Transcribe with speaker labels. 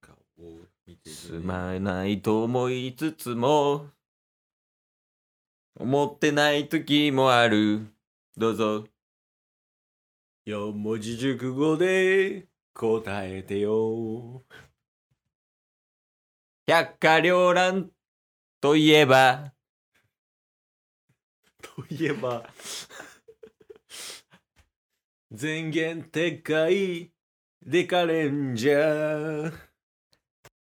Speaker 1: 顔を見て
Speaker 2: すまないと思いつつも思ってない時もある。どうぞ。
Speaker 1: 四文字熟語で答えてよ。
Speaker 2: 百花繚乱といえば。
Speaker 1: といえば。前言撤回 décalenja.